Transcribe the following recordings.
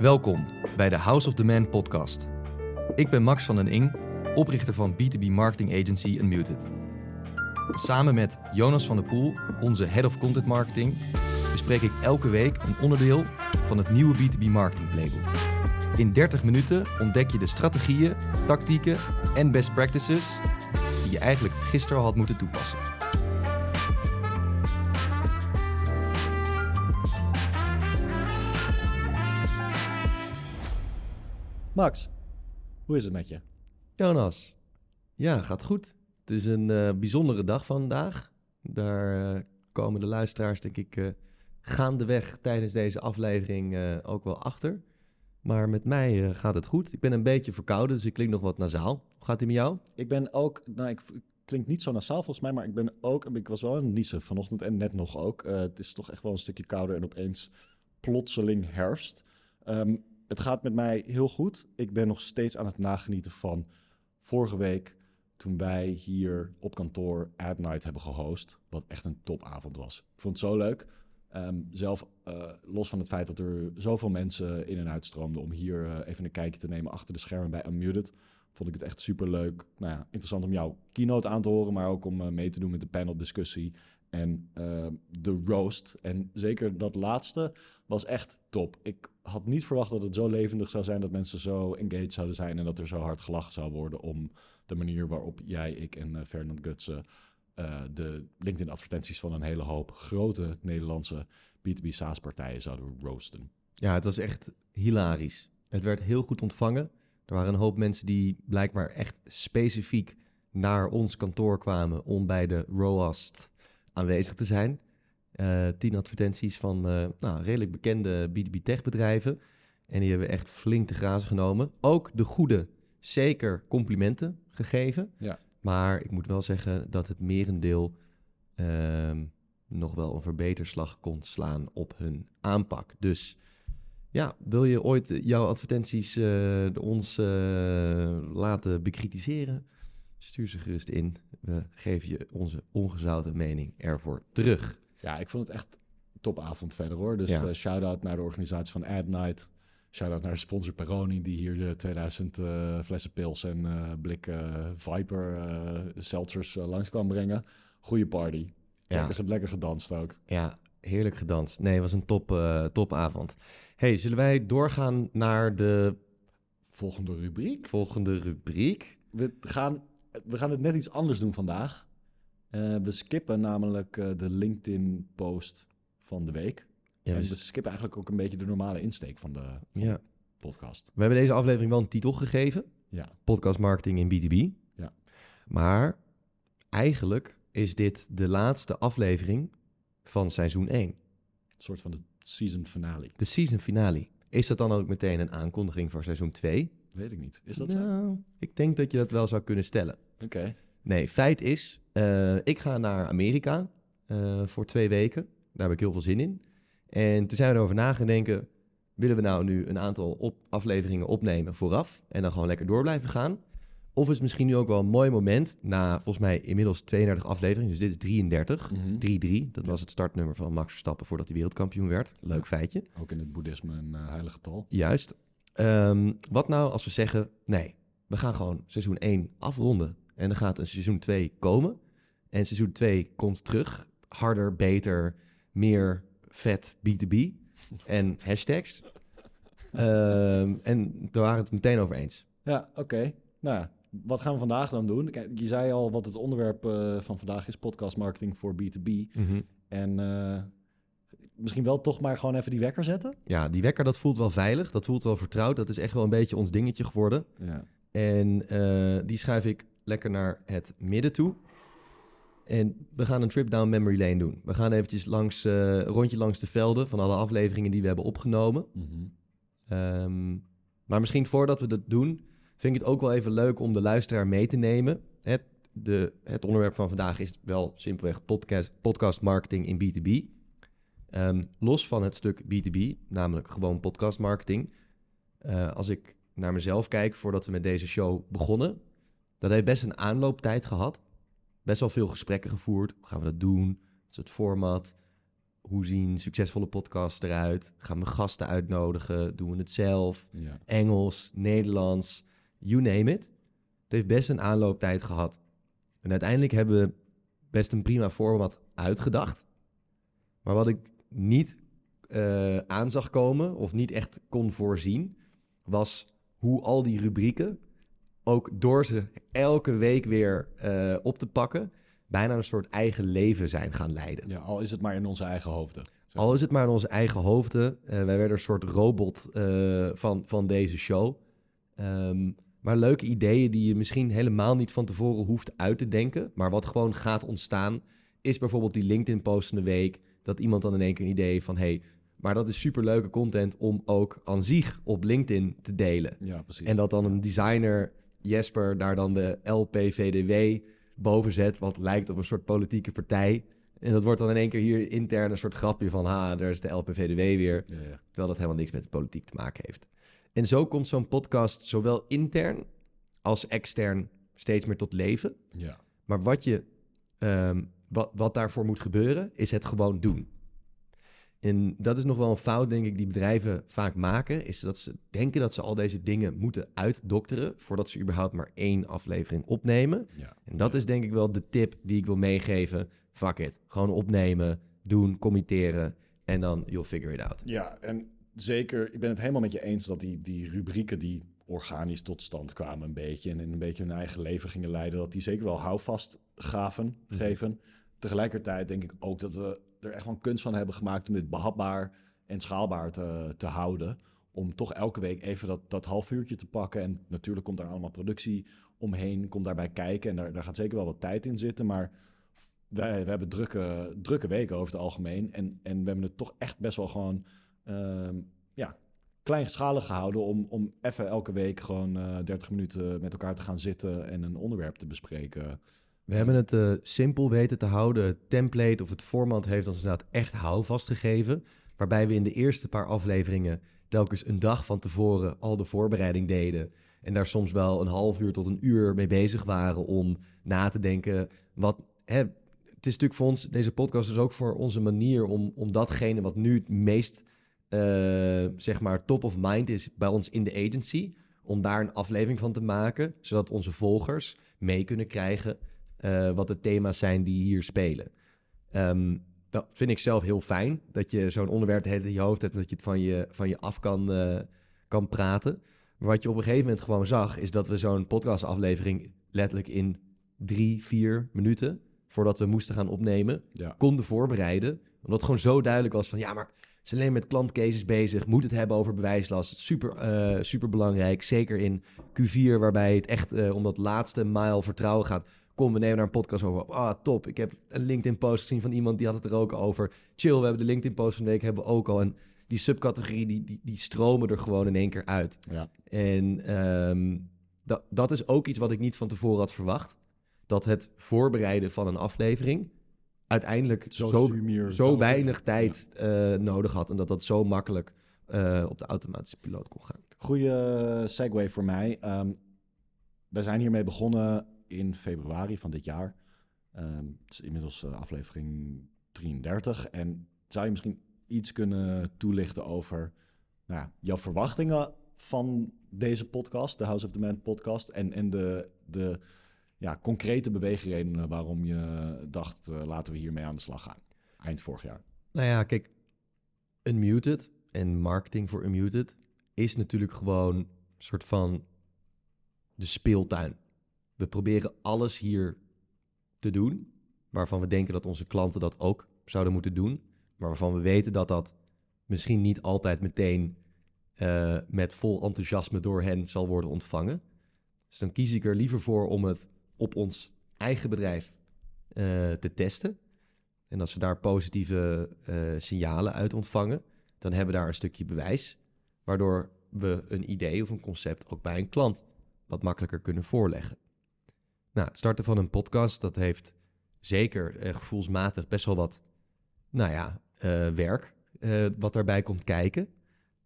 Welkom bij de House of the Man podcast. Ik ben Max van den Ing, oprichter van B2B marketing agency Unmuted. Samen met Jonas van der Poel, onze head of content marketing, bespreek ik elke week een onderdeel van het nieuwe B2B marketing playbook. In 30 minuten ontdek je de strategieën, tactieken en best practices die je eigenlijk gisteren al had moeten toepassen. Max, hoe is het met je? Jonas, ja, gaat goed. Het is een eh, bijzondere dag vandaag. Daar eh, komen de luisteraars, denk ik, uh, gaandeweg tijdens deze aflevering ook wel achter. Maar met mij gaat het goed. Ik ben een beetje verkouden, dus ik klink nog wat nasaal. Hoe gaat het met jou? Ik ben ook, nou, ik klink niet zo nasaal volgens mij, maar ik ben ook, ik was wel een niezen vanochtend en net nog ook. het is toch echt wel een stukje kouder en opeens plotseling herfst. Um, het gaat met mij heel goed. Ik ben nog steeds aan het nagenieten van vorige week toen wij hier op kantoor Ad Night hebben gehost. Wat echt een topavond was. Ik vond het zo leuk. Ehm, zelf, uh, los van het feit dat er zoveel mensen in en uitstroomden om hier uh, even een kijkje te nemen achter de schermen bij Unmuted, vond ik het echt super leuk. Nou ja, interessant om jouw keynote aan te horen, maar ook om uh, mee te doen met de panel discussie en de roast. En zeker dat laatste was echt top. Ik had niet verwacht dat het zo levendig zou zijn, dat mensen zo engaged zouden zijn en dat er zo hard gelachen zou worden om de manier waarop jij, ik en uh, Fernand Gutsen uh, de LinkedIn-advertenties van een hele hoop grote Nederlandse B2B SaaS-partijen zouden roosten. Ja, het was echt hilarisch. Het werd heel goed ontvangen. Er waren een hoop mensen die blijkbaar echt specifiek naar ons kantoor kwamen om bij de ROAST aanwezig te zijn. Uh, tien advertenties van uh, nou, redelijk bekende B2B tech bedrijven. En die hebben echt flink te grazen genomen. Ook de goede, zeker complimenten gegeven. Ja. Maar ik moet wel zeggen dat het merendeel uh, nog wel een verbeterslag kon slaan op hun aanpak. Dus ja, wil je ooit jouw advertenties uh, ons laten bekritiseren? Stuur ze gerust in. We geven je onze ongezouten mening ervoor terug. Ja, ik vond het echt topavond verder hoor. Dus ja. uh, shout-out naar de organisatie van Ad Night. Shout-out naar de sponsor Peroni, die hier de 2000 uh, flessen pils en uh, blikken Viper seltzers langs kwam brengen. Goeie party. Ja. Lekker, lekker gedanst ook. Ja, heerlijk gedanst. Nee, het was een top, topavond. Hey, zullen wij doorgaan naar de... Volgende rubriek? Volgende rubriek. We gaan, we gaan het net iets anders doen vandaag. Uh, we skippen namelijk uh, de LinkedIn-post van de week. Ja, en we skippen eigenlijk ook een beetje de normale insteek van de ja. podcast. We hebben deze aflevering wel een titel gegeven. Ja. Podcast marketing in B2B. Ja. Maar eigenlijk is dit de laatste aflevering van seizoen 1. Een soort van de season finale. De season finale. Is dat dan ook meteen een aankondiging voor seizoen 2? Weet ik niet. Is dat nou, zo? Ik denk dat je dat wel zou kunnen stellen. Oké. Nee, feit is, uh, ik ga naar Amerika uh, voor twee weken. Daar heb ik heel veel zin in. En toen zijn we erover na gaan denken, willen we nou nu een aantal op afleveringen opnemen vooraf en dan gewoon lekker door blijven gaan? Of is het misschien nu ook wel een mooi moment, na volgens mij inmiddels 32 afleveringen, dus dit is 33, 3-3. Mm -hmm. Dat ja. was het startnummer van Max Verstappen voordat hij wereldkampioen werd. Leuk ja. feitje. Ook in het boeddhisme een uh, heilig getal. Juist. Um, wat nou als we zeggen, nee, we gaan gewoon seizoen 1 afronden. En er gaat een seizoen 2 komen. En seizoen 2 komt terug. Harder, beter, meer vet B2B. en hashtags. um, en daar waren het meteen over eens. Ja, oké. Okay. Nou, wat gaan we vandaag dan doen? Kijk, je zei al wat het onderwerp uh, van vandaag is: podcast marketing voor B2B. Mm -hmm. En uh, misschien wel toch maar gewoon even die wekker zetten? Ja, die wekker dat voelt wel veilig. Dat voelt wel vertrouwd. Dat is echt wel een beetje ons dingetje geworden. Ja. En uh, die schuif ik lekker naar het midden toe. En we gaan een trip down memory lane doen. We gaan eventjes langs, uh, rondje langs de velden van alle afleveringen die we hebben opgenomen. Mm -hmm. um, maar misschien voordat we dat doen, vind ik het ook wel even leuk om de luisteraar mee te nemen. Het, de, het onderwerp van vandaag is wel simpelweg podcast, podcast marketing in B2B. Um, los van het stuk B2B, namelijk gewoon podcast marketing. Uh, als ik naar mezelf kijk voordat we met deze show begonnen, dat heeft best een aanlooptijd gehad. Best wel veel gesprekken gevoerd. Hoe gaan we dat doen? Wat is het format? hoe zien succesvolle podcasts eruit? Gaan we gasten uitnodigen? Doen we het zelf? Ja. Engels, Nederlands, you name it. Het heeft best een aanlooptijd gehad. En uiteindelijk hebben we best een prima format uitgedacht. Maar wat ik niet eh aan zag komen of niet echt kon voorzien, was hoe al die rubrieken, ook door ze elke week weer eh, op te pakken, bijna een soort eigen leven zijn gaan leiden. ja, al is het maar in onze eigen hoofden. Al is het maar in onze eigen hoofden. Eh, wij werden een soort robot eh, van, van deze show. Ehm, maar leuke ideeën die je misschien helemaal niet van tevoren hoeft uit te denken. Maar wat gewoon gaat ontstaan, is bijvoorbeeld die LinkedIn-post van de week. Dat iemand dan in één keer een idee van... hey, maar dat is superleuke content om ook aan zich op LinkedIn te delen. Ja, precies. En dat dan een designer, Jesper, daar dan de LPVDW boven zet, wat lijkt op een soort politieke partij. En dat wordt dan in één keer hier intern een soort grapje van, ha, daar is de LPVDW weer. Ja, ja. Terwijl dat helemaal niks met de politiek te maken heeft. En zo komt zo'n podcast zowel intern als extern steeds meer tot leven. ja. Maar wat, je, ehm, wat, wat daarvoor moet gebeuren, is het gewoon doen. En dat is nog wel een fout, denk ik, die bedrijven vaak maken. Is dat ze denken dat ze al deze dingen moeten uitdokteren. voordat ze überhaupt maar één aflevering opnemen. ja. En dat is denk ik wel de tip die ik wil meegeven. Fuck it. Gewoon opnemen, doen, committeren. En dan you'll figure it out. Ja, en zeker, ik ben het helemaal met je eens dat die, die rubrieken die organisch tot stand kwamen een beetje en in een beetje hun eigen leven gingen leiden, dat die zeker wel houvast gaven, Mhm. geven. Tegelijkertijd denk ik ook dat we er echt een kunst van hebben gemaakt om dit behapbaar en schaalbaar te, te houden. Om toch elke week even dat, dat half uurtje te pakken. En natuurlijk komt daar allemaal productie omheen, komt daarbij kijken. En daar, daar gaat zeker wel wat tijd in zitten. Maar wij, we hebben drukke, drukke weken over het algemeen. En, en we hebben het toch echt best wel gewoon ehm, ja, kleinschalig gehouden om, om even elke week gewoon eh 30 minuten met elkaar te gaan zitten en een onderwerp te bespreken. We hebben het eh, simpel weten te houden. Het template of het format heeft ons inderdaad echt houvast gegeven. Waarbij we in de eerste paar afleveringen telkens een dag van tevoren al de voorbereiding deden. En daar soms wel een half uur tot een uur mee bezig waren om na te denken. Wat, hè, het is natuurlijk voor ons, deze podcast is ook voor onze manier om, om datgene wat nu het meest, eh, zeg maar, top of mind is bij ons in de agency. Om daar een aflevering van te maken, zodat onze volgers mee kunnen krijgen eh, wat de thema's zijn die hier spelen. Ehm, dat vind ik zelf heel fijn, dat je zo'n onderwerp in je hoofd hebt... en dat je het van je, van je af kan, eh, kan praten. Maar wat je op een gegeven moment gewoon zag... is dat we zo'n podcastaflevering letterlijk in drie, vier minuten... voordat we moesten gaan opnemen, Ja, konden voorbereiden. Omdat het gewoon zo duidelijk was van... ja, maar ze zijn alleen met klantcases bezig... moet het hebben over bewijslast. Super, eh, super belangrijk, zeker in Q4... waarbij het echt om dat laatste mile vertrouwen gaat... Kom, we nemen daar een podcast over. Ah, top. Ik heb een LinkedIn-post gezien van iemand die had het er ook over. Chill, we hebben de LinkedIn-post van de week hebben we ook al. En die subcategorie, die, die, die stromen er gewoon in één keer uit. ja. En ehm, dat, dat is ook iets wat ik niet van tevoren had verwacht. Dat het voorbereiden van een aflevering uiteindelijk zo, zo, sumier, weinig tijd eh, nodig had. En dat dat zo makkelijk eh, op de automatische piloot kon gaan. Goeie segue voor mij. Ehm, we zijn hiermee begonnen in februari van dit jaar. Ehm, het is inmiddels eh, aflevering 33. En zou je misschien iets kunnen toelichten over nou, ja, jouw verwachtingen van deze podcast, de House of the Man podcast, en, en de, de ja, concrete beweegredenen waarom je dacht, eh, laten we hiermee aan de slag gaan. Eind vorig jaar. Nou ja, kijk, Unmuted en marketing voor Unmuted is natuurlijk gewoon een soort van de speeltuin. We proberen alles hier te doen, waarvan we denken dat onze klanten dat ook zouden moeten doen, maar waarvan we weten dat dat misschien niet altijd meteen eh, met vol enthousiasme door hen zal worden ontvangen. Dus dan kies ik er liever voor om het op ons eigen bedrijf eh, te testen. En als we daar positieve eh, signalen uit ontvangen, dan hebben we daar een stukje bewijs, waardoor we een idee of een concept ook bij een klant wat makkelijker kunnen voorleggen. Nou, het starten van een podcast, dat heeft zeker eh, gevoelsmatig best wel wat, nou ja, eh, werk eh, wat daarbij komt kijken.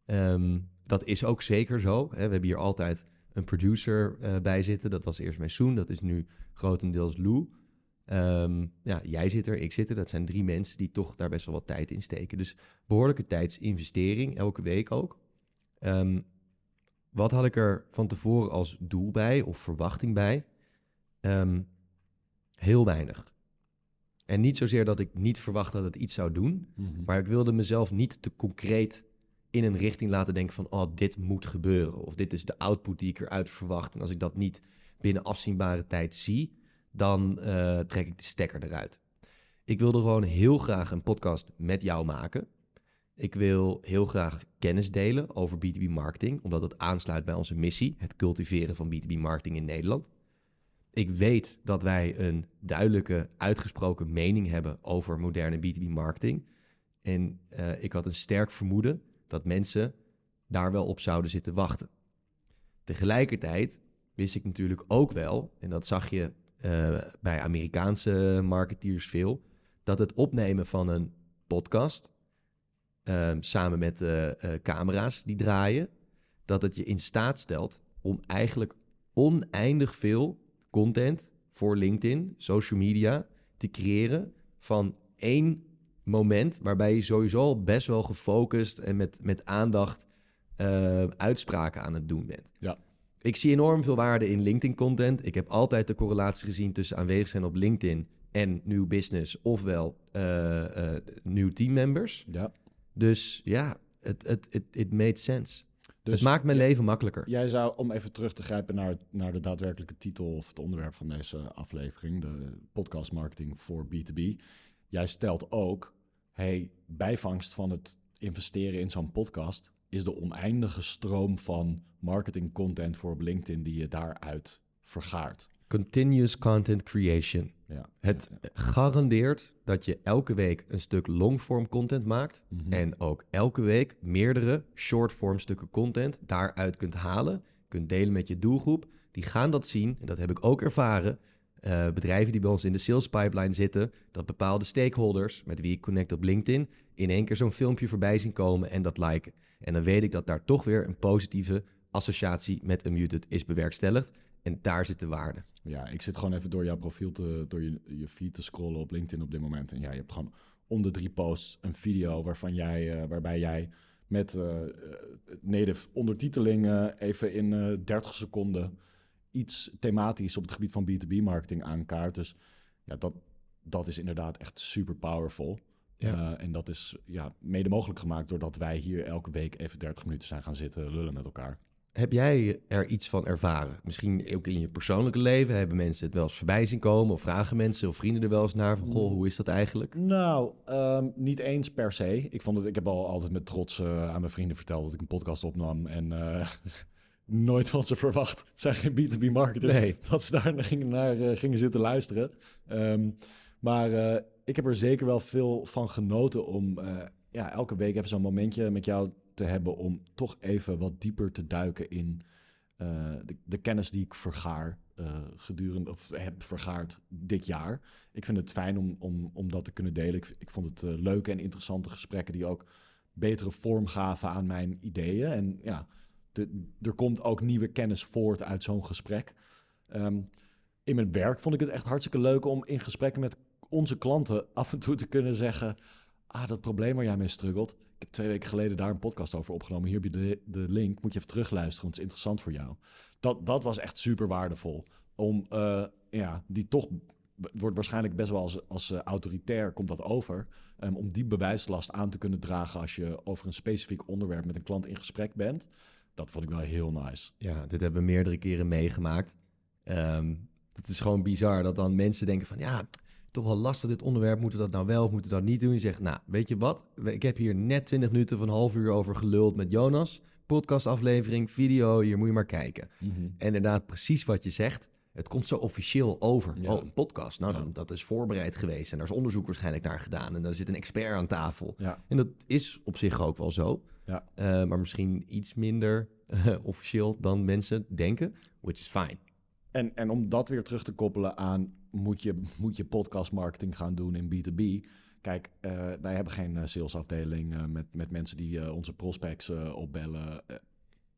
Ehm, dat is ook zeker zo. Hè. We hebben hier altijd een producer eh, bij zitten. Dat was eerst Meissoen, dat is nu grotendeels Lou. Ehm, ja, jij zit er, ik zit er. Dat zijn drie mensen die toch daar best wel wat tijd in steken. Dus behoorlijke tijdsinvestering, elke week ook. Ehm, wat had ik er van tevoren als doel bij of verwachting bij? Ehm, heel weinig. En niet zozeer dat ik niet verwacht dat het iets zou doen, Mhm. maar ik wilde mezelf niet te concreet in een richting laten denken van, oh, dit moet gebeuren. Of dit is de output die ik eruit verwacht. En als ik dat niet binnen afzienbare tijd zie, dan eh, trek ik de stekker eruit. Ik wilde gewoon heel graag een podcast met jou maken. Ik wil heel graag kennis delen over B2B marketing, omdat het aansluit bij onze missie, het cultiveren van B2B marketing in Nederland. Ik weet dat wij een duidelijke, uitgesproken mening hebben over moderne B2B marketing. En eh, ik had een sterk vermoeden dat mensen daar wel op zouden zitten wachten. Tegelijkertijd wist ik natuurlijk ook wel, en dat zag je eh, bij Amerikaanse marketeers veel, dat het opnemen van een podcast ehm, samen met eh, camera's die draaien, dat het je in staat stelt om eigenlijk oneindig veel content voor LinkedIn, social media te creëren van één moment waarbij je sowieso al best wel gefocust en met, met aandacht eh, uitspraken aan het doen bent. Ja. Ik zie enorm veel waarde in LinkedIn-content. Ik heb altijd de correlatie gezien tussen aanwezig zijn op LinkedIn en nieuw business, ofwel eh, eh, nieuw teammembers. Ja. Dus ja, het het het it made sense. Dus het maakt mijn leven makkelijker. Jij zou, om even terug te grijpen naar, naar de daadwerkelijke titel of het onderwerp van deze aflevering, de podcast marketing voor B2B. Jij stelt ook, hey, bijvangst van het investeren in zo'n podcast is de oneindige stroom van marketing content voor op LinkedIn die je daaruit vergaart. Continuous content creation. Ja. Het garandeert dat je elke week een stuk longform content maakt. Mhm. En ook elke week meerdere shortform stukken content daaruit kunt halen. Kunt delen met je doelgroep. Die gaan dat zien. En dat heb ik ook ervaren. Eh, bedrijven die bij ons in de sales pipeline zitten. Dat bepaalde stakeholders met wie ik connect op LinkedIn. in één keer zo'n filmpje voorbij zien komen en dat liken. En dan weet ik dat daar toch weer een positieve associatie met Unmuted is bewerkstelligd. En daar zit de waarde. Ja, ik zit gewoon even door jouw profiel te, door je, je feed te scrollen op LinkedIn op dit moment. En ja, je hebt gewoon om de drie posts een video waarvan jij, eh, waarbij jij met eh, native ondertiteling even in eh 30 seconden iets thematisch op het gebied van B2B marketing aankaart. Dus ja, dat, dat is inderdaad echt super powerful. Ja. En dat is ja, mede mogelijk gemaakt doordat wij hier elke week even 30 minuten zijn gaan zitten lullen met elkaar. Heb jij er iets van ervaren? Misschien ook in je persoonlijke leven. Hebben mensen het wel eens voorbij zien komen? Of vragen mensen of vrienden er wel eens naar? Van, goh, hoe is dat eigenlijk? Nou, ehm, niet eens per se. Ik, vond het, ik heb al altijd met trots eh, aan mijn vrienden verteld dat ik een podcast opnam. En eh, nooit van ze verwacht. Het zijn geen B2B marketers. Nee. Dat ze daar naar gingen, naar, eh, gingen zitten luisteren. Ehm, maar ik heb er zeker wel veel van genoten om ja, elke week even zo'n momentje met jou te hebben. Om toch even wat dieper te duiken in eh, de, de kennis die ik vergaar eh, gedurende of heb vergaard dit jaar. Ik vind het fijn om, om, om dat te kunnen delen. Ik, vond het eh, leuke en interessante gesprekken die ook betere vorm gaven aan mijn ideeën. En ja, er komt ook nieuwe kennis voort uit zo'n gesprek. Ehm, in mijn werk vond ik het echt hartstikke leuk om in gesprekken met onze klanten af en toe te kunnen zeggen: Ah, dat probleem waar jij mee struggelt. Twee weken geleden daar een podcast over opgenomen. Hier heb je de, de link. Moet je even terugluisteren, want het is interessant voor jou. Dat, dat was echt super waardevol. Om, eh, ja, die toch wordt waarschijnlijk best wel als, als eh, autoritair komt dat over. Ehm, om die bewijslast aan te kunnen dragen als je over een specifiek onderwerp met een klant in gesprek bent. Dat vond ik wel heel nice. Ja, dit hebben we meerdere keren meegemaakt. Ehm, het is gewoon bizar dat dan mensen denken van... ja, toch wel lastig dit onderwerp. Moeten we dat nou wel of moeten we dat niet doen? Je zegt, nou, weet je wat? Ik heb hier net 20 minuten of een half uur over geluld met Jonas. Podcastaflevering, video, hier moet je maar kijken. En inderdaad, precies wat je zegt. Het komt zo officieel over. Ja. Oh, een podcast. Nou, Ja. dan, dat is voorbereid geweest. En daar is onderzoek waarschijnlijk naar gedaan. En daar zit een expert aan tafel. Ja. En dat is op zich ook wel zo. Ja. Eh, maar misschien iets minder eh, officieel dan mensen denken. Which is fine. En, en om dat weer terug te koppelen aan moet je, moet je podcast marketing gaan doen in B2B. Kijk, eh, wij hebben geen eh, salesafdeling eh, met, met mensen die onze prospects opbellen.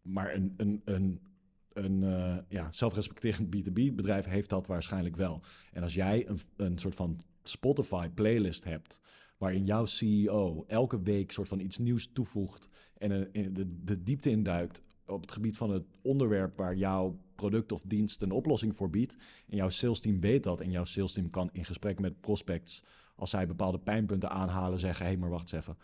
maar een, een, een een ja, zelfrespecterend B2B bedrijf heeft dat waarschijnlijk wel. En als jij een, een soort van Spotify playlist hebt, waarin jouw CEO elke week soort van iets nieuws toevoegt en de, de diepte induikt op het gebied van het onderwerp waar jouw product of dienst een oplossing voor biedt. En jouw salesteam weet dat en jouw salesteam kan in gesprek met prospects, als zij bepaalde pijnpunten aanhalen, zeggen: hé, maar wacht eens even.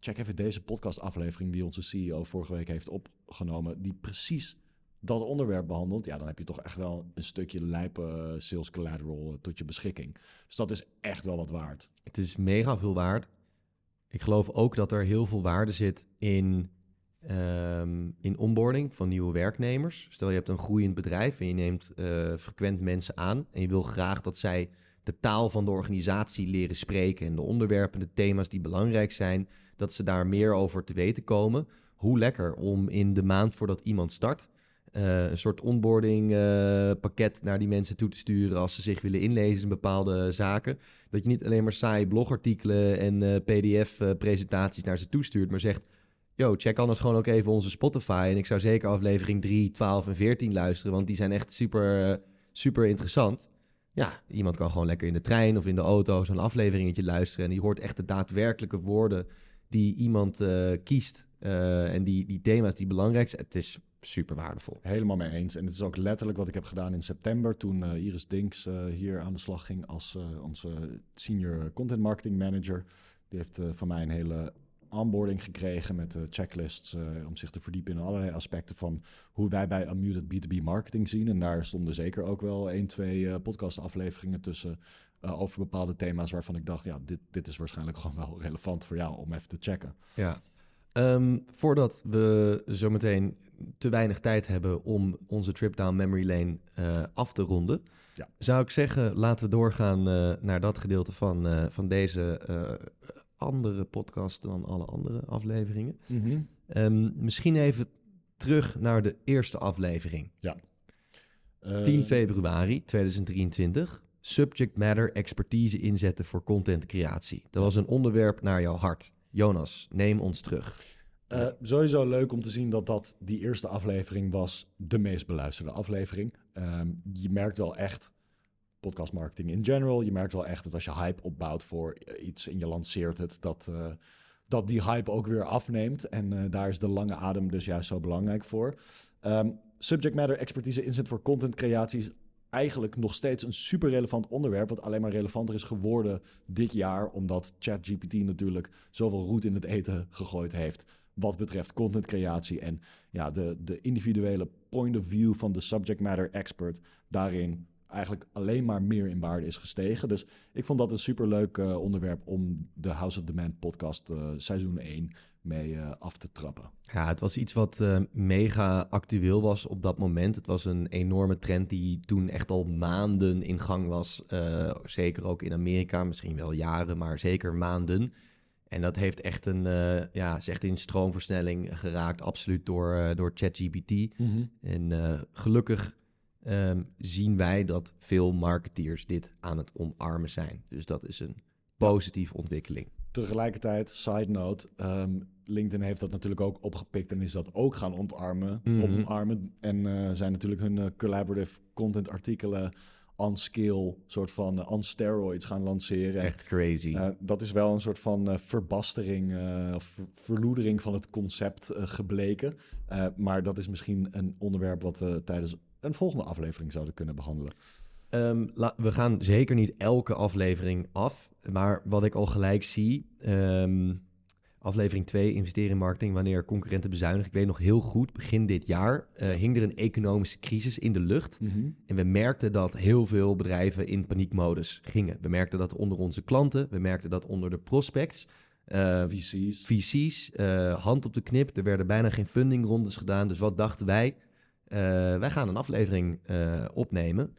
Check even deze podcastaflevering die onze CEO vorige week heeft opgenomen, die precies dat onderwerp behandelt, ja, dan heb je toch echt wel een stukje lijpe eh, sales collateral eh, tot je beschikking. Dus dat is echt wel wat waard. Het is mega veel waard. Ik geloof ook dat er heel veel waarde zit in, um, in onboarding van nieuwe werknemers. Stel je hebt een groeiend bedrijf en je neemt uh, frequent mensen aan en je wil graag dat zij de taal van de organisatie leren spreken en de onderwerpen, de thema's die belangrijk zijn, dat ze daar meer over te weten komen. Hoe lekker om in de maand voordat iemand start uh, een soort onboarding uh, pakket naar die mensen toe te sturen als ze zich willen inlezen in bepaalde zaken. Dat je niet alleen maar saai blogartikelen en pdf-presentaties naar ze toestuurt, maar zegt: Yo, check anders gewoon ook even onze Spotify. En ik zou zeker aflevering 3, 12 en 14 luisteren, want die zijn echt super, super interessant. Ja, iemand kan gewoon lekker in de trein of in de auto zo'n afleveringetje luisteren. En die hoort echt de daadwerkelijke woorden die iemand kiest. en die, die thema's die belangrijk zijn. Het is super waardevol. Helemaal mee eens. En het is ook letterlijk wat ik heb gedaan in september toen Iris Dinks hier aan de slag ging als onze senior content marketing manager. Die heeft van mij een hele onboarding gekregen met checklists om zich te verdiepen in allerlei aspecten van hoe wij bij Unmuted B2B marketing zien. En daar stonden zeker ook wel één, twee podcast afleveringen tussen over bepaalde thema's waarvan ik dacht, ja, dit, dit is waarschijnlijk gewoon wel relevant voor jou om even te checken. Ja, Um, voordat we zometeen te weinig tijd hebben om onze trip down memory lane uh, af te ronden, ja. zou ik zeggen, laten we doorgaan uh, naar dat gedeelte van, uh, van deze andere podcast dan alle andere afleveringen. Mm -hmm. um, misschien even terug naar de eerste aflevering. Ja. 10 februari 2023. Subject matter expertise inzetten voor content creatie. Dat was een onderwerp naar jouw hart. Jonas, neem ons terug. Uh, sowieso leuk om te zien dat dat die eerste aflevering was de meest beluisterde aflevering. Um, je merkt wel echt, podcast marketing in general, je merkt wel echt dat als je hype opbouwt voor iets en je lanceert het, dat, uh, dat die hype ook weer afneemt. En uh, daar is de lange adem dus juist zo belangrijk voor. Um, subject matter expertise inzet voor content creaties eigenlijk nog steeds een super relevant onderwerp, wat alleen maar relevanter is geworden dit jaar, omdat ChatGPT natuurlijk zoveel roet in het eten gegooid heeft wat betreft contentcreatie en ja, de, de individuele point of view van de subject matter expert daarin eigenlijk alleen maar meer in waarde is gestegen. Dus ik vond dat een superleuk uh, onderwerp om de House of Demand podcast uh, seizoen 1 mee uh, af te trappen. Ja, het was iets wat mega actueel was op dat moment. Het was een enorme trend die toen echt al maanden in gang was. zeker ook in Amerika, misschien wel jaren, maar zeker maanden. En dat heeft echt een, uh, ja, is echt in stroomversnelling geraakt, absoluut door, uh, door ChatGPT. Mm -hmm. En uh, gelukkig um, zien wij dat veel marketeers dit aan het omarmen zijn. Dus dat is een positieve ontwikkeling. Tegelijkertijd, side note, um, LinkedIn heeft dat natuurlijk ook opgepikt en is dat ook gaan ontarmen, mm -hmm. omarmen. En zijn natuurlijk hun collaborative content artikelen on scale, soort van uh, on steroids gaan lanceren. Echt crazy. Uh, dat is wel een soort van uh, verbastering of verloedering van het concept gebleken. maar dat is misschien een onderwerp wat we tijdens een volgende aflevering zouden kunnen behandelen. Um, we gaan zeker niet elke aflevering af. Maar wat ik al gelijk zie. Um, Aflevering 2, investeren in marketing, wanneer concurrenten bezuinigen. Ik weet nog heel goed, begin dit jaar uh, hing er een economische crisis in de lucht. Mm -hmm. En we merkten dat heel veel bedrijven in paniekmodus gingen. We merkten dat onder onze klanten, we merkten dat onder de prospects. Uh, VC's. VC's, uh, hand op de knip. Er werden bijna geen fundingrondes gedaan. Dus wat dachten wij? Wij gaan een aflevering opnemen.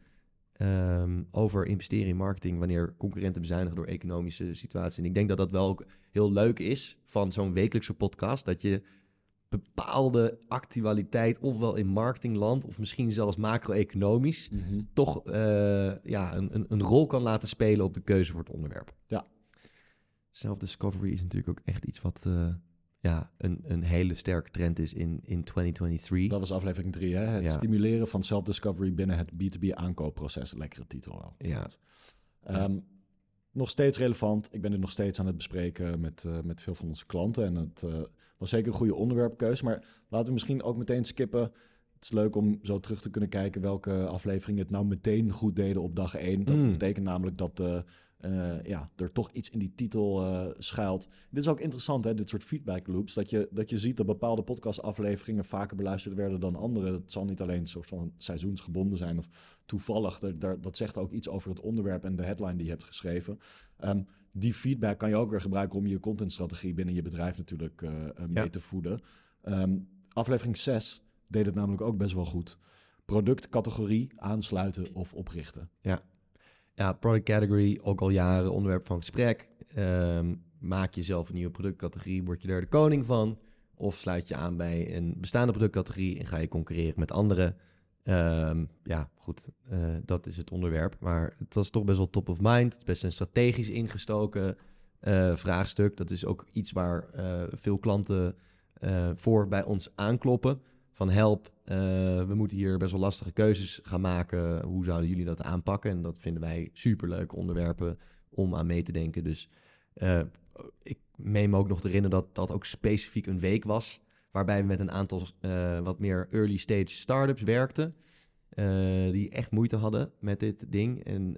Um, over investeren in marketing wanneer concurrenten bezuinigen door economische situaties. En ik denk dat dat wel ook heel leuk is van zo'n wekelijkse podcast. Dat je bepaalde actualiteit, ofwel in marketingland of misschien zelfs macro-economisch, mm -hmm. toch uh, ja, een, een, een, rol kan laten spelen op de keuze voor het onderwerp. Ja. Self-discovery is natuurlijk ook echt iets wat, uh, ja, een, een hele sterke trend is in, in 2023. Dat was aflevering 3, hè? Het Ja. stimuleren van self-discovery binnen het B2B aankoopproces. Lekkere titel wel. Ja. Ehm, nog steeds relevant. Ik ben dit nog steeds aan het bespreken met, eh, met veel van onze klanten. En het eh, was zeker een goede onderwerpkeuze. Maar laten we misschien ook meteen skippen. Het is leuk om zo terug te kunnen kijken welke afleveringen het nou meteen goed deden op dag 1. Dat Mm. betekent namelijk dat eh, eh, ja, er toch iets in die titel eh, schuilt. Dit is ook interessant, hè, dit soort feedback loops. Dat je, dat je ziet dat bepaalde podcastafleveringen vaker beluisterd werden dan andere. Het zal niet alleen een soort van seizoensgebonden zijn of toevallig. Dat, dat zegt ook iets over het onderwerp en de headline die je hebt geschreven. Ehm, die feedback kan je ook weer gebruiken om je contentstrategie binnen je bedrijf natuurlijk eh, mee Ja. te voeden. Ehm, aflevering 6 deed het namelijk ook best wel goed. Productcategorie aansluiten of oprichten. Ja, product category, ook al jaren onderwerp van gesprek. Ehm, maak je zelf een nieuwe productcategorie, word je daar de koning van? Of sluit je aan bij een bestaande productcategorie en ga je concurreren met anderen? Ehm, ja, goed, eh, dat is het onderwerp. Maar het was toch best wel top of mind. Het is best een strategisch ingestoken eh, vraagstuk. Dat is ook iets waar eh, veel klanten voor bij ons aankloppen. Van help, eh, we moeten hier best wel lastige keuzes gaan maken. Hoe zouden jullie dat aanpakken? En dat vinden wij superleuke onderwerpen om aan mee te denken. Dus eh, ik meen me ook nog te herinneren dat dat ook specifiek een week was. Waarbij we met een aantal eh, wat meer early stage startups werkten. die echt moeite hadden met dit ding. En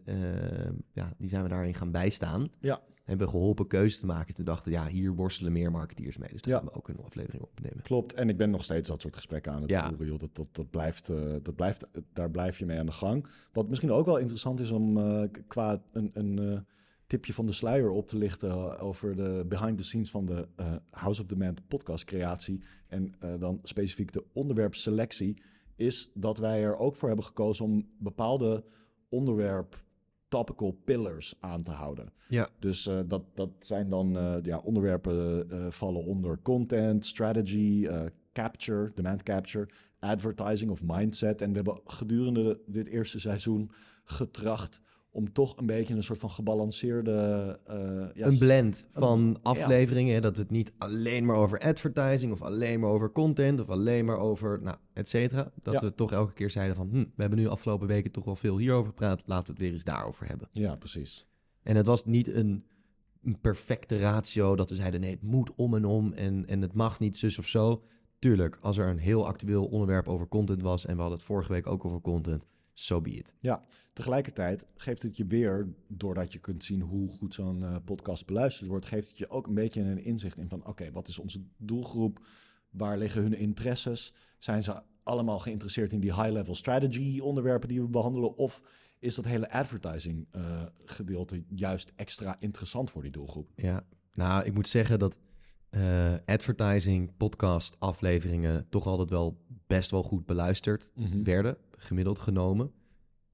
ja, die zijn we daarin gaan bijstaan. Ja. Hebben geholpen keuzes te maken. Toen dachten ja, hier worstelen meer marketeers mee. Dus daar Ja. gaan we ook een aflevering opnemen. Klopt, en ik ben nog steeds dat soort gesprekken aan het Ja. voeren. Joh. Dat, dat, dat blijft, eh, dat blijft, daar blijf je mee aan de gang. Wat misschien ook wel interessant is om eh, qua een, een eh, tipje van de sluier op te lichten over de behind the scenes van de House of Demand podcast creatie. En dan specifiek de onderwerpselectie. Is dat wij er ook voor hebben gekozen om bepaalde onderwerp topical pillars aan te houden. Ja. Dus eh, dat, dat zijn dan eh, ja, onderwerpen eh, vallen onder content, strategy, capture, demand capture, advertising of mindset. En we hebben gedurende dit eerste seizoen getracht om toch een beetje een soort van gebalanceerde... eh, ja, een blend van afleveringen. Dat we het niet alleen maar over advertising of alleen maar over content of alleen maar over, nou, et cetera. Dat Ja. we toch elke keer zeiden van, hm, we hebben nu afgelopen weken toch wel veel hierover gepraat. Laten we het weer eens daarover hebben. Ja, precies. En het was niet een, een perfecte ratio dat we zeiden, nee, het moet om en om en, en het mag niet zus of zo. Tuurlijk, als er een heel actueel onderwerp over content was en we hadden het vorige week ook over content, so be it. Tegelijkertijd geeft het je weer, doordat je kunt zien hoe goed zo'n eh, podcast beluisterd wordt, geeft het je ook een beetje een inzicht in van, oké, wat is onze doelgroep? Waar liggen hun interesses? Zijn ze allemaal geïnteresseerd in die high-level strategy onderwerpen die we behandelen? Of is dat hele advertising eh, gedeelte juist extra interessant voor die doelgroep? Ja, nou, ik moet zeggen dat eh, advertising, podcast, afleveringen toch altijd wel best wel goed beluisterd werden, gemiddeld genomen.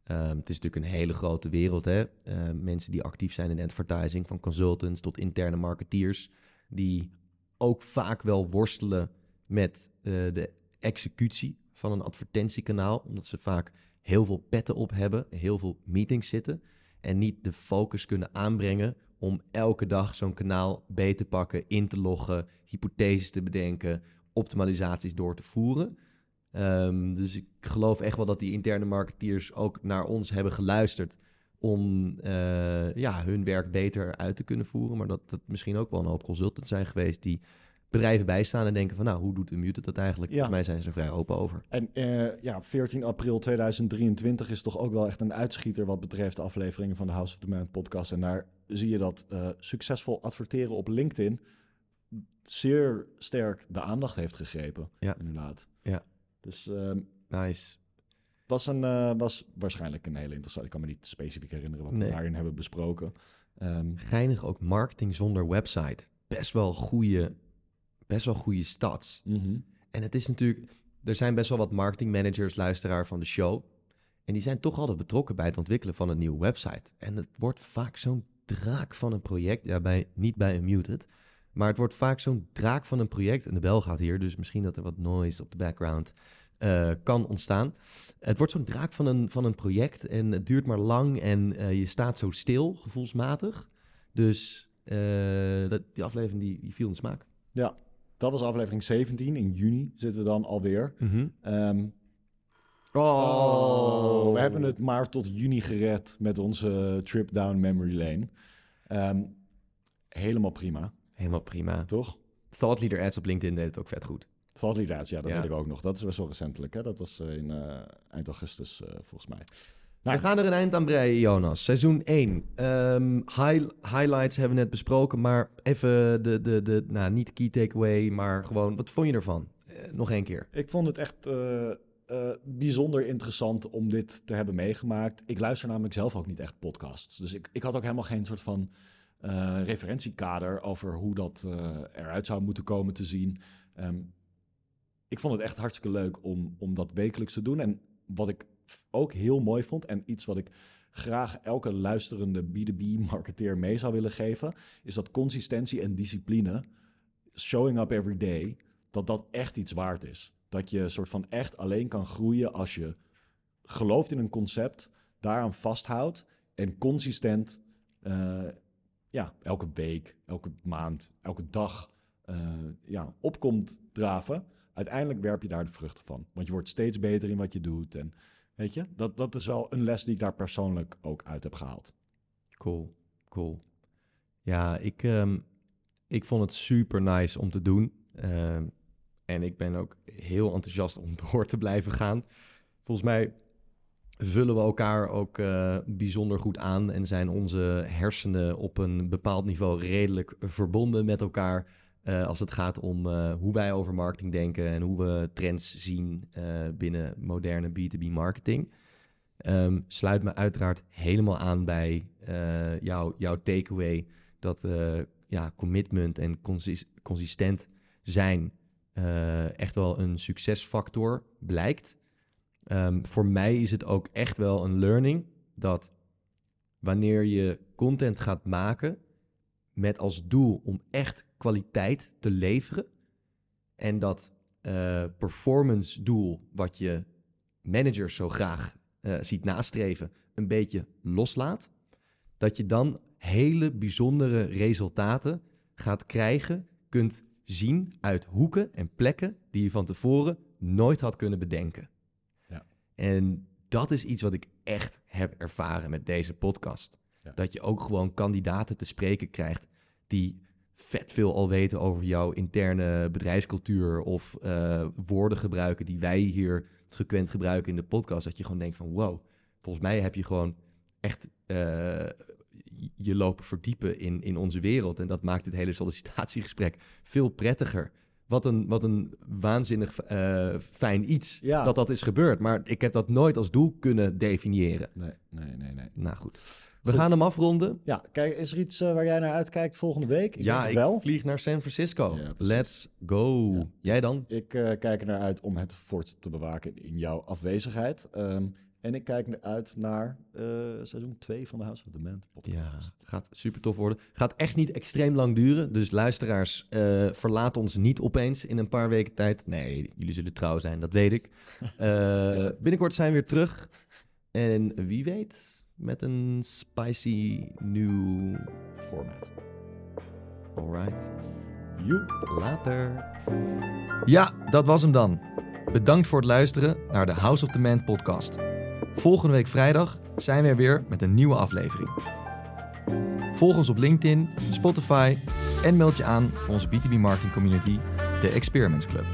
Ehm, het is natuurlijk een hele grote wereld, hè. Eh, mensen die actief zijn in advertising, van consultants tot interne marketeers, die ook vaak wel worstelen met eh, de executie van een advertentiekanaal, omdat ze vaak heel veel petten op hebben, heel veel meetings zitten en niet de focus kunnen aanbrengen om elke dag zo'n kanaal beter te pakken, in te loggen, hypotheses te bedenken, optimalisaties door te voeren. Ehm, dus ik geloof echt wel dat die interne marketeers ook naar ons hebben geluisterd om eh, ja, hun werk beter uit te kunnen voeren. Maar dat dat misschien ook wel een hoop consultants zijn geweest die bedrijven bijstaan en denken van nou, hoe doet Unmuted dat eigenlijk? Ja. Volgens mij zijn ze er vrij open over. En eh, ja, 14 april 2023 is toch ook wel echt een uitschieter wat betreft de afleveringen van de House of the Man podcast. En daar zie je dat eh, succesvol adverteren op LinkedIn zeer sterk de aandacht heeft gegrepen. Ja. Inderdaad. Ja. Dus ehm, Nice. was, een, eh, was waarschijnlijk een hele interessante. Ik kan me niet specifiek herinneren wat Nee. we daarin hebben besproken. Ehm, Geinig ook marketing zonder website. Best wel goede, best wel goede stats. mhm. En het is natuurlijk, er zijn best wel wat marketingmanagers, luisteraar van de show. En die zijn toch altijd betrokken bij het ontwikkelen van een nieuwe website. En het wordt vaak zo'n draak van een project. Ja, bij, niet bij Unmuted. Maar het wordt vaak zo'n draak van een project. En de bel gaat hier, dus misschien dat er wat noise op de background eh, kan ontstaan. Het wordt zo'n draak van een, van een project. En het duurt maar lang. En eh, je staat zo stil, gevoelsmatig. Dus eh, dat, die aflevering die, die viel in de smaak. Ja, Dat was aflevering 17. In juni zitten we dan alweer. Ehm, Oh, we hebben het maar tot juni gered met onze trip down memory lane. Ehm, helemaal prima, Helemaal prima. toch? Thought Leader Ads op LinkedIn deed het ook vet goed. Thought Leaders, ja, dat Ja. weet ik ook nog. Dat is best wel recentelijk, hè? Dat was eh, in eh, eind augustus, eh, volgens mij. We Nou, gaan er een eind aan breien, Jonas. Seizoen 1. Ehm, high, highlights hebben we net besproken, maar even de, de, de nou, niet key takeaway, maar gewoon, wat vond je ervan? Nog één keer. Ik vond het echt bijzonder interessant om dit te hebben meegemaakt. Ik luister namelijk zelf ook niet echt podcasts. Dus ik, ik had ook helemaal geen soort van eh, referentiekader over hoe dat eh, eruit zou moeten komen te zien. Ehm, ik vond het echt hartstikke leuk om, om dat wekelijks te doen. En wat ik ook heel mooi vond en iets wat ik graag elke luisterende B2B-marketeer mee zou willen geven, is dat consistentie en discipline, showing up every day, dat dat echt iets waard is. Dat je soort van echt alleen kan groeien als je gelooft in een concept, daaraan vasthoudt en consistent, eh, ja, elke week, elke maand, elke dag, eh, ja, opkomt draven. Uiteindelijk werp je daar de vruchten van. Want je wordt steeds beter in wat je doet. En weet je, dat, dat is wel een les die ik daar persoonlijk ook uit heb gehaald. Cool, cool. Ja, ik, ehm, ik vond het super nice om te doen. Ehm, en ik ben ook heel enthousiast om door te blijven gaan. Volgens mij vullen we elkaar ook eh, bijzonder goed aan en zijn onze hersenen op een bepaald niveau redelijk verbonden met elkaar. eh, als het gaat om eh, hoe wij over marketing denken en hoe we trends zien binnen moderne B2B marketing. Ehm, sluit me uiteraard helemaal aan bij jouw, takeaway dat ja, commitment en consis- consistent zijn echt wel een succesfactor blijkt. Ehm, voor mij is het ook echt wel een learning dat wanneer je content gaat maken met als doel om echt kwaliteit te leveren en dat eh, performance doel wat je managers zo graag eh, ziet nastreven een beetje loslaat, dat je dan hele bijzondere resultaten gaat krijgen, kunt zien uit hoeken en plekken die je van tevoren nooit had kunnen bedenken. En dat is iets wat ik echt heb ervaren met deze podcast. Ja. Dat je ook gewoon kandidaten te spreken krijgt die vet veel al weten over jouw interne bedrijfscultuur of eh, woorden gebruiken die wij hier frequent gebruiken in de podcast. Dat je gewoon denkt van wow, volgens mij heb je gewoon echt eh, je lopen verdiepen in, in onze wereld. En dat maakt het hele sollicitatiegesprek veel prettiger. Wat een, wat een waanzinnig eh, fijn iets Ja. dat dat is gebeurd. Maar ik heb dat nooit als doel kunnen definiëren. Nee, nee, nee, nee. Nou goed, we gaan hem afronden. Ja, kijk, is er iets eh, waar jij naar uitkijkt volgende week? Ik ja, ik wel. vlieg naar San Francisco. Ja. Let's go. Ja. Jij dan? Ik eh, kijk er naar uit om het fort te bewaken in jouw afwezigheid. Ehm, en ik kijk uit naar eh, seizoen 2 van de House of the Man podcast. Ja, het gaat super tof worden. Gaat echt niet extreem lang duren. Dus luisteraars, eh, verlaat ons niet opeens in een paar weken tijd. Nee, jullie zullen trouw zijn, dat weet ik. Eh, binnenkort zijn we weer terug. En wie weet, met een spicy nieuw Format. Alright. Joep. Later. Ja, dat was hem dan. Bedankt voor het luisteren naar de House of the Man podcast. Volgende week vrijdag zijn we er weer met een nieuwe aflevering. Volg ons op LinkedIn, Spotify en meld je aan voor onze B2B marketing community, de Experiments Club.